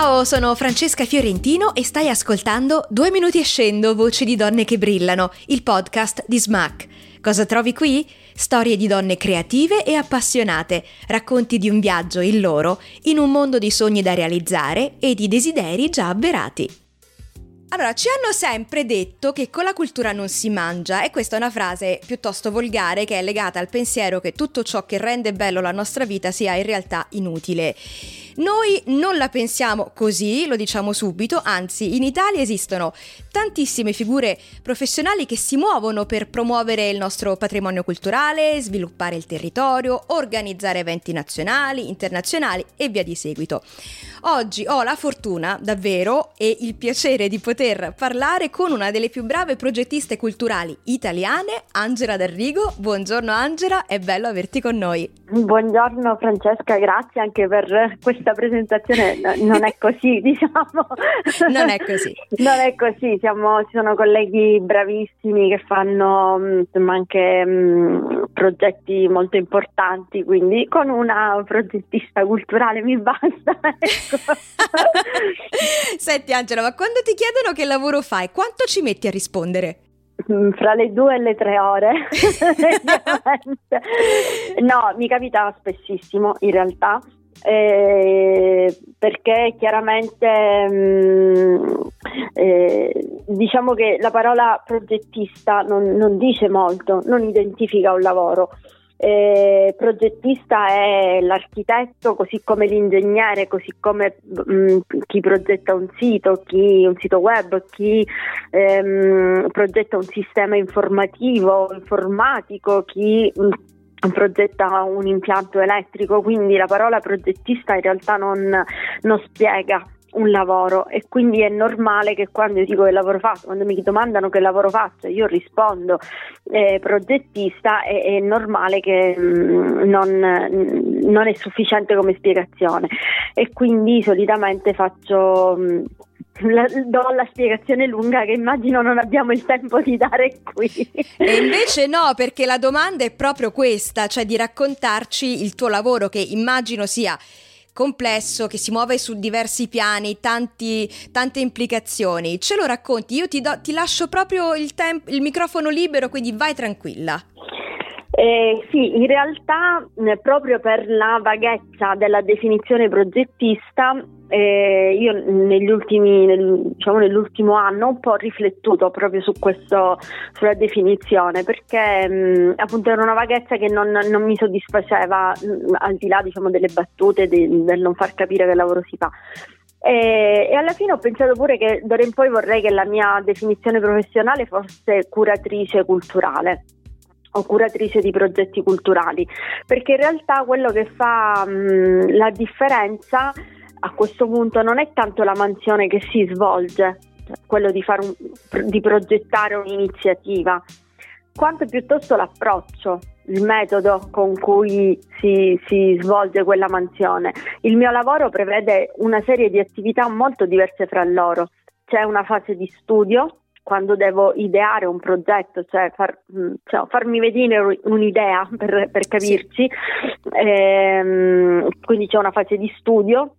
Ciao, sono Francesca Fiorentino e stai ascoltando Due minuti e scendo, voci di donne che brillano, il podcast di Smack. Cosa trovi qui? Storie di donne creative e appassionate, racconti di un viaggio, il loro, in un mondo di sogni da realizzare e di desideri già avverati. Allora, ci hanno sempre detto che con la cultura non si mangia e questa è una frase piuttosto volgare che è legata al pensiero che tutto ciò che rende bello la nostra vita sia in realtà inutile. Noi non la pensiamo così, lo diciamo subito, anzi in Italia esistono tantissime figure professionali che si muovono per promuovere il nostro patrimonio culturale, sviluppare il territorio, organizzare eventi nazionali, internazionali e via di seguito. Oggi ho la fortuna, davvero, e il piacere di poter parlare con una delle più brave progettiste culturali italiane, Angela D'Arrigo. Buongiorno Angela, è bello averti con noi. Buongiorno Francesca, grazie anche per questa presentazione. Non è così, diciamo. Non è così. Non è così, Siamo, ci sono colleghi bravissimi che fanno mm, insomma, anche mh, progetti molto importanti, quindi con una progettista culturale mi basta. Ecco. Senti Angela, ma quando ti chiedono che lavoro fai, quanto ci metti a rispondere? Mm, fra le due e le tre ore. no, mi capita spessissimo in realtà. Eh, perché chiaramente mh, mm, eh, diciamo che la parola progettista non, non dice molto, non identifica un lavoro. Eh, progettista è l'architetto, così come l'ingegnere, così come mh, mm, chi progetta un sito, chi un sito web, chi ehm, progetta un sistema informativo, informatico, chi mh, mm, progetta un impianto elettrico, quindi la parola progettista in realtà non, non spiega un lavoro e quindi è normale che quando io dico che lavoro faccio, quando mi domandano che lavoro faccio, io rispondo eh, progettista, è, è, normale che mh, mm, non, non, è sufficiente come spiegazione. E quindi solitamente faccio... Mh, mm, la, do la spiegazione lunga che immagino non abbiamo il tempo di dare qui. E invece no, perché la domanda è proprio questa, cioè di raccontarci il tuo lavoro che immagino sia complesso, che si muove su diversi piani, tanti, tante implicazioni. Ce lo racconti? Io ti, do, ti lascio proprio il, temp- il microfono libero, quindi vai tranquilla. Eh, sì, in realtà eh, proprio per la vaghezza della definizione progettista, eh, io negli ultimi, nel, diciamo, nell'ultimo anno ho un po' riflettuto proprio su questo, sulla definizione, perché mh, appunto era una vaghezza che non, non mi soddisfaceva, mh, al di là diciamo, delle battute, de, del non far capire che lavoro si fa. E, e, alla fine ho pensato pure che d'ora in poi vorrei che la mia definizione professionale fosse curatrice culturale o curatrice di progetti culturali, perché in realtà quello che fa mh, la differenza a questo punto non è tanto la mansione che si svolge, cioè quello di, un, di progettare un'iniziativa, quanto piuttosto l'approccio, il metodo con cui si, si, svolge quella mansione. Il mio lavoro prevede una serie di attività molto diverse fra loro. C'è una fase di studio, quando devo ideare un progetto, cioè, far, mm, cioè farmi vedere un'idea per, per capirci, sì. ehm, quindi c'è una fase di studio,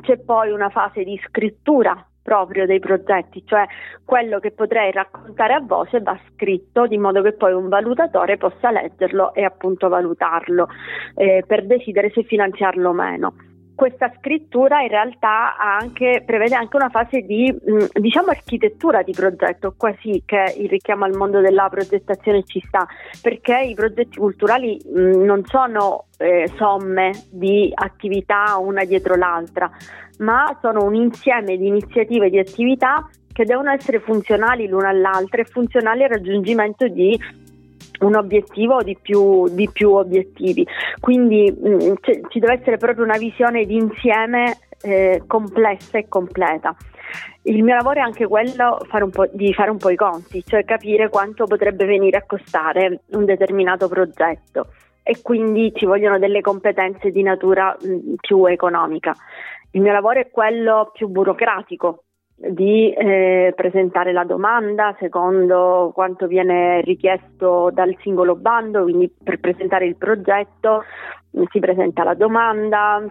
c'è poi una fase di scrittura proprio dei progetti, cioè quello che potrei raccontare a voce va scritto di modo che poi un valutatore possa leggerlo e appunto valutarlo eh, per decidere se finanziarlo o meno. Questa scrittura in realtà anche, prevede anche una fase di mh, diciamo architettura di progetto, quasi che il richiamo al mondo della progettazione ci sta, perché i progetti culturali mh, non sono eh, somme di attività una dietro l'altra, ma sono un insieme di iniziative di attività che devono essere funzionali l'una all'altra e funzionali al raggiungimento di un obiettivo o di più, di più obiettivi. Quindi mh, mm, c- ci deve essere proprio una visione di insieme eh, complessa e completa. Il mio lavoro è anche quello fare di fare un po' i conti, cioè capire quanto potrebbe venire a costare un determinato progetto e quindi ci vogliono delle competenze di natura mh, mm, più economica. Il mio lavoro è quello più burocratico, di eh, presentare la domanda secondo quanto viene richiesto dal singolo bando, quindi per presentare il progetto si presenta la domanda,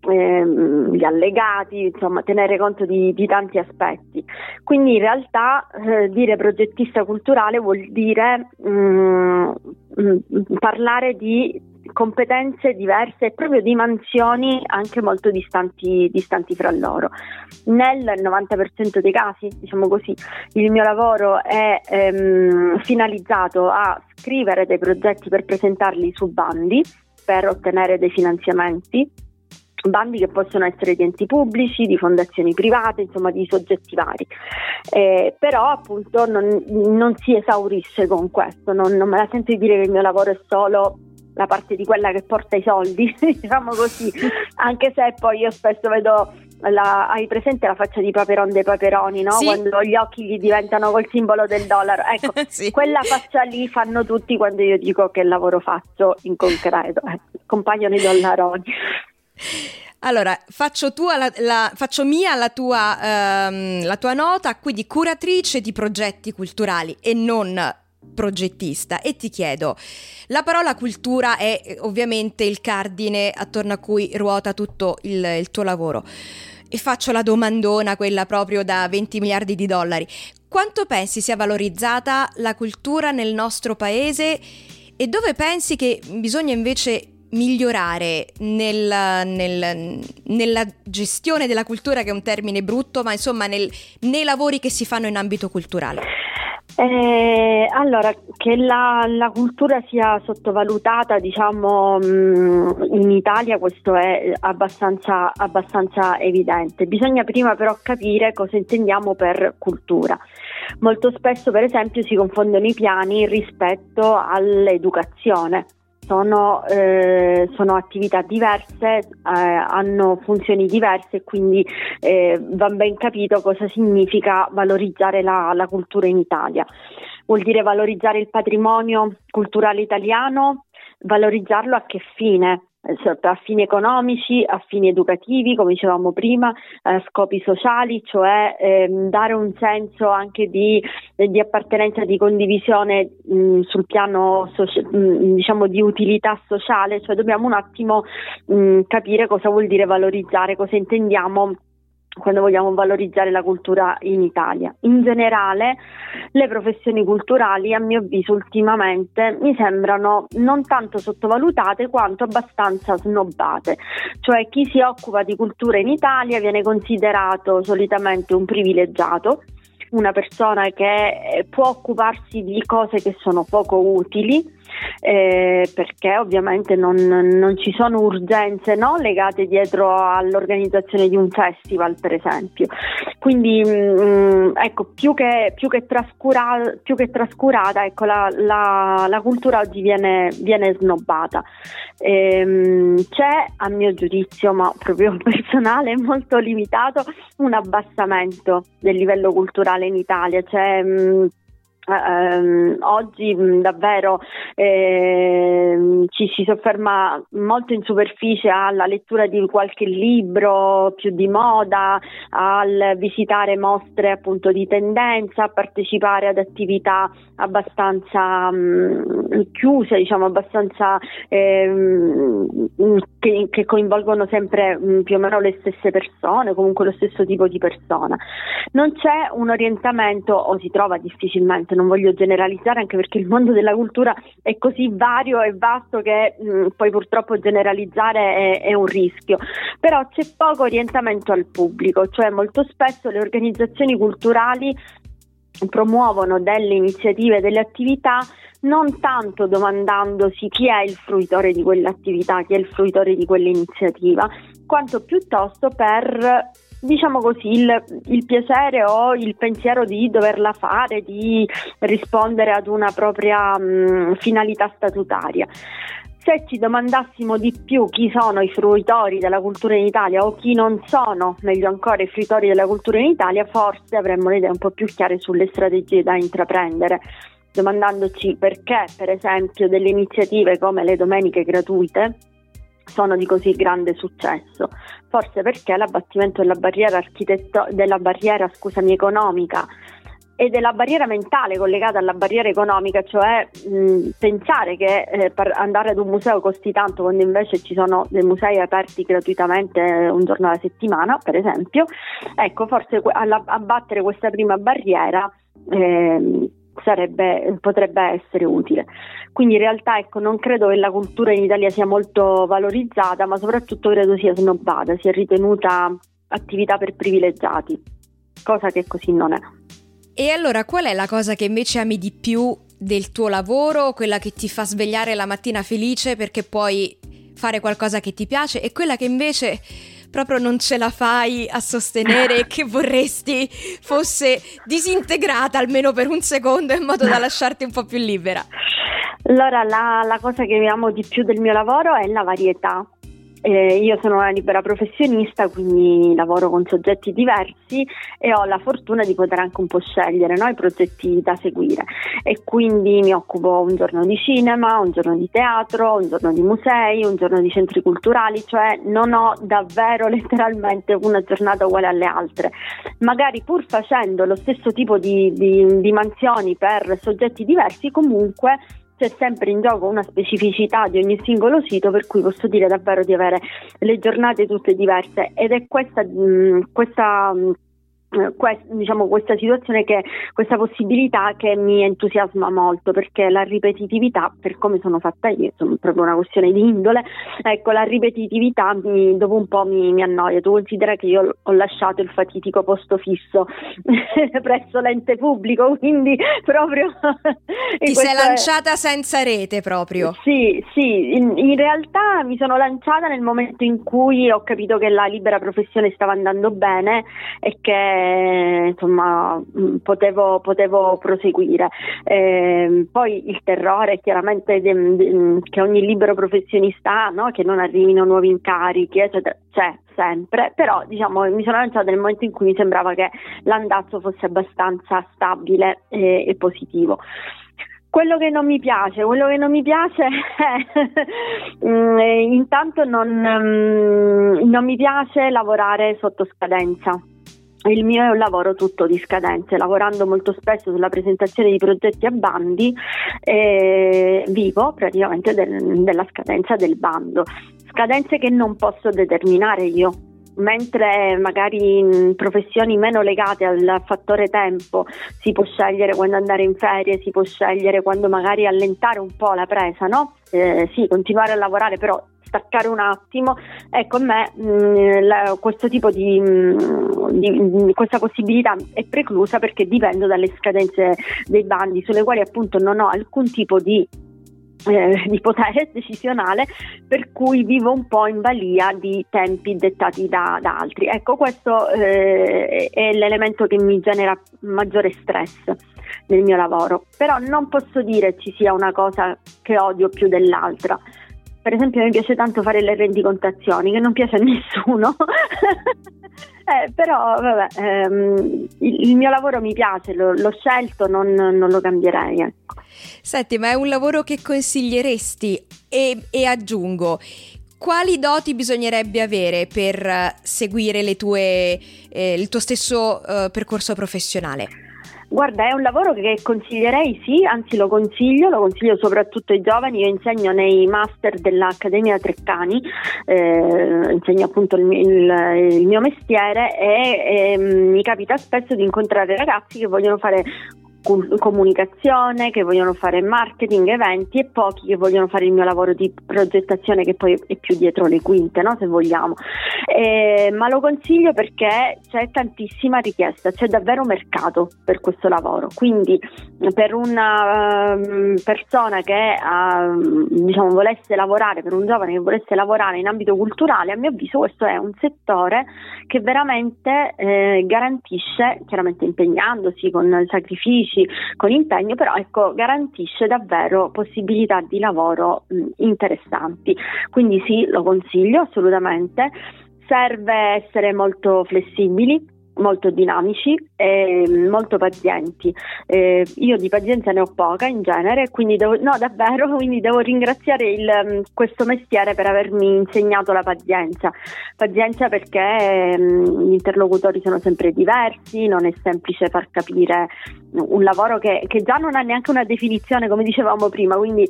ehm, gli allegati, insomma tenere conto di, di tanti aspetti. Quindi in realtà eh, dire progettista culturale vuol dire mh, mm, mh, mm, parlare di competenze diverse e proprio di mansioni anche molto distanti, distanti fra loro. Nel 90% dei casi, diciamo così, il mio lavoro è ehm, finalizzato a scrivere dei progetti per presentarli su bandi per ottenere dei finanziamenti bandi che possono essere di enti pubblici, di fondazioni private, insomma di soggetti vari. Eh, però appunto non, non, si esaurisce con questo, non, non, me la sento di dire che il mio lavoro è solo la parte di quella che porta i soldi, diciamo così, anche se poi io spesso vedo la, hai presente la faccia di Paperon dei Paperoni, no? Sì. Quando gli occhi gli diventano col simbolo del dollaro. Ecco, sì. quella faccia lì fanno tutti quando io dico che lavoro faccio in concreto. Eh, compaiono i dollaroni. Allora, faccio, la, la, faccio mia la tua, ehm, la tua nota, quindi curatrice di progetti culturali e non progettista e ti chiedo, la parola cultura è eh, ovviamente il cardine attorno a cui ruota tutto il, il tuo lavoro e faccio la domandona, quella proprio da 20 miliardi di dollari. Quanto pensi sia valorizzata la cultura nel nostro paese e dove pensi che bisogna invece migliorare nel, nel, nella gestione della cultura, che è un termine brutto, ma insomma nel, nei lavori che si fanno in ambito culturale? Eh, allora, che la, la, cultura sia sottovalutata, diciamo, mm, in Italia questo è abbastanza, abbastanza evidente. Bisogna prima però capire cosa intendiamo per cultura. Molto spesso, per esempio, si confondono i piani rispetto all'educazione sono, eh, sono attività diverse, eh, hanno funzioni diverse e quindi eh, va ben capito cosa significa valorizzare la, la cultura in Italia. Vuol dire valorizzare il patrimonio culturale italiano, valorizzarlo a che fine? A fini economici, a fini educativi, come dicevamo prima, a scopi sociali, cioè ehm, dare un senso anche di, di appartenenza, di condivisione mh, sul piano socia- mh, diciamo di utilità sociale, cioè dobbiamo un attimo mh, capire cosa vuol dire valorizzare, cosa intendiamo quando vogliamo valorizzare la cultura in Italia. In generale, le professioni culturali, a mio avviso, ultimamente mi sembrano non tanto sottovalutate quanto abbastanza snobbate. Cioè chi si occupa di cultura in Italia viene considerato solitamente un privilegiato una persona che può occuparsi di cose che sono poco utili eh, perché ovviamente non, non, ci sono urgenze no, legate dietro all'organizzazione di un festival, per esempio. Quindi mh, mm, ecco, più che, più che, trascura, più che trascurata, ecco, la, la, la, cultura oggi viene, viene snobbata. Ehm, c'è, a mio giudizio, ma proprio personale, molto limitato, un abbassamento del livello culturale in Italia. C'è, mh, Um, oggi mh, davvero eh, ci si sofferma molto in superficie alla lettura di qualche libro più di moda, al visitare mostre appunto di tendenza, a partecipare ad attività abbastanza mh, chiuse, diciamo abbastanza eh, che, che, coinvolgono sempre mh, più o meno le stesse persone, comunque lo stesso tipo di persona. Non c'è un orientamento o si trova difficilmente non voglio generalizzare anche perché il mondo della cultura è così vario e vasto che mh, mm, poi purtroppo generalizzare è, è un rischio, però c'è poco orientamento al pubblico, cioè molto spesso le organizzazioni culturali promuovono delle iniziative, delle attività non tanto domandandosi chi è il fruitore di quell'attività, chi è il fruitore di quell'iniziativa, quanto piuttosto per diciamo così, il, il, piacere o il pensiero di doverla fare, di rispondere ad una propria mh, finalità statutaria. Se ci domandassimo di più chi sono i fruitori della cultura in Italia o chi non sono, meglio ancora, i fruitori della cultura in Italia, forse avremmo le idee un po' più chiare sulle strategie da intraprendere domandandoci perché, per esempio, delle iniziative come le domeniche gratuite sono di così grande successo. Forse perché l'abbattimento della barriera, architetto- della barriera scusami, economica e della barriera mentale collegata alla barriera economica, cioè mh, pensare che eh, andare ad un museo costi tanto quando invece ci sono dei musei aperti gratuitamente un giorno alla settimana, per esempio, ecco, forse abbattere questa prima barriera eh, sarebbe, potrebbe essere utile. Quindi in realtà ecco, non credo che la cultura in Italia sia molto valorizzata, ma soprattutto credo sia snobbata, sia ritenuta attività per privilegiati, cosa che così non è. E allora qual è la cosa che invece ami di più del tuo lavoro, quella che ti fa svegliare la mattina felice perché puoi fare qualcosa che ti piace e quella che invece proprio non ce la fai a sostenere e che vorresti fosse disintegrata almeno per un secondo in modo da lasciarti un po' più libera? Allora, la, la cosa che amo di più del mio lavoro è la varietà. Eh, io sono una libera professionista, quindi lavoro con soggetti diversi e ho la fortuna di poter anche un po' scegliere no, i progetti da seguire e quindi mi occupo un giorno di cinema, un giorno di teatro, un giorno di musei, un giorno di centri culturali, cioè non ho davvero letteralmente una giornata uguale alle altre. Magari pur facendo lo stesso tipo di, di, di mansioni per soggetti diversi, comunque c'è sempre in gioco una specificità di ogni singolo sito per cui posso dire davvero di avere le giornate tutte diverse. Ed è questa, mh, questa mh, diciamo, questa situazione che questa possibilità che mi entusiasma molto perché la ripetitività per come sono fatta io sono proprio una questione di indole ecco la ripetitività mi, dopo un po' mi, mi, annoia. Tu considera che io ho lasciato il fatitico posto fisso presso l'ente pubblico quindi proprio ti sei lanciata senza rete proprio. Sì sì in, in realtà mi sono lanciata nel momento in cui ho capito che la libera professione stava andando bene e che insomma mm, potevo, potevo proseguire. Eh, poi il terrore chiaramente de, de, che ogni libero professionista ha, no? che non arrivino nuovi incarichi, eccetera, c'è sempre, però diciamo mi sono lanciata nel momento in cui mi sembrava che l'andazzo fosse abbastanza stabile e, e positivo. Quello che non mi piace, quello che non mi piace è mm, intanto non, mm, non mi piace lavorare sotto scadenza il mio è un lavoro tutto di scadenze, lavorando molto spesso sulla presentazione di progetti a bandi, eh, vivo praticamente del, della scadenza del bando, scadenze che non posso determinare io. Mentre magari in professioni meno legate al fattore tempo si può scegliere quando andare in ferie, si può scegliere quando magari allentare un po' la presa, no? Eh, sì, continuare a lavorare, però staccare un attimo, ecco a me mh, mm, la, questo tipo di, mh, di, mh, questa possibilità è preclusa perché dipendo dalle scadenze dei bandi sulle quali appunto non ho alcun tipo di eh, di potere decisionale per cui vivo un po' in balia di tempi dettati da, da altri. Ecco, questo eh, è l'elemento che mi genera maggiore stress nel mio lavoro, però non posso dire ci sia una cosa che odio più dell'altra per esempio mi piace tanto fare le rendicontazioni, che non piace a nessuno. eh, però vabbè, ehm, il, il, mio lavoro mi piace, lo, l'ho scelto, non, non lo cambierei. Ecco. Senti, ma è un lavoro che consiglieresti? E, e aggiungo, quali doti bisognerebbe avere per seguire tue, eh, il tuo stesso eh, percorso professionale? Guarda, è un lavoro che consiglierei, sì, anzi lo consiglio, lo consiglio soprattutto ai giovani. Io insegno nei master dell'Accademia Treccani, eh, insegno appunto il, il, il mio mestiere e, e, mi capita spesso di incontrare ragazzi che vogliono fare comunicazione, che vogliono fare marketing, eventi e pochi che vogliono fare il mio lavoro di progettazione che poi è più dietro le quinte, no? se vogliamo. Eh, ma lo consiglio perché c'è tantissima richiesta, c'è davvero mercato per questo lavoro. Quindi per una uh, persona che uh, diciamo, volesse lavorare, per un giovane che volesse lavorare in ambito culturale, a mio avviso questo è un settore che veramente eh, garantisce, chiaramente impegnandosi con sacrifici, con impegno, però ecco, garantisce davvero possibilità di lavoro mh, interessanti. Quindi sì, lo consiglio assolutamente. Serve essere molto flessibili, molto dinamici e molto pazienti. Eh, io di pazienza ne ho poca in genere, quindi devo, no davvero, quindi devo ringraziare il, mm, questo mestiere per avermi insegnato la pazienza. Pazienza perché um, gli interlocutori sono sempre diversi, non è semplice far capire un lavoro che, che già non ha neanche una definizione, come dicevamo prima, quindi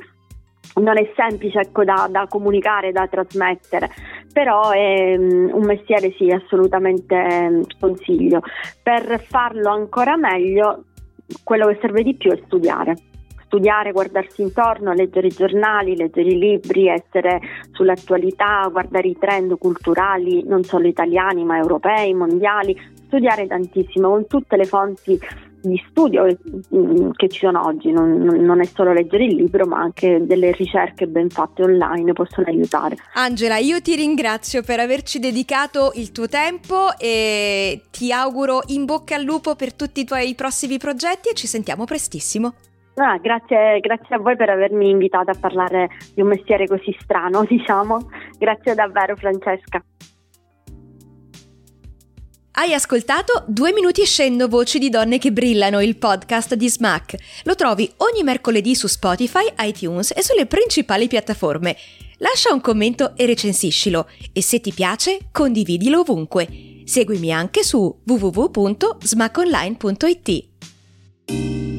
non è semplice ecco, da, da, comunicare, da trasmettere, però è um, un mestiere sì, assolutamente um, consiglio. Per farlo ancora meglio, quello che serve di più è studiare. Studiare, guardarsi intorno, leggere i giornali, leggere i libri, essere sull'attualità, guardare i trend culturali, non solo italiani ma europei, mondiali, studiare tantissimo con tutte le fonti di studio mm, che ci sono oggi, non, non, è solo leggere il libro ma anche delle ricerche ben fatte online possono aiutare. Angela, io ti ringrazio per averci dedicato il tuo tempo e ti auguro in bocca al lupo per tutti i tuoi prossimi progetti e ci sentiamo prestissimo. Ah, grazie, grazie a voi per avermi invitato a parlare di un mestiere così strano, diciamo. Grazie davvero Francesca. Hai ascoltato Due minuti scendo voci di donne che brillano, il podcast di Smack. Lo trovi ogni mercoledì su Spotify, iTunes e sulle principali piattaforme. Lascia un commento e recensiscilo e se ti piace condividilo ovunque. Seguimi anche su www.smackonline.it.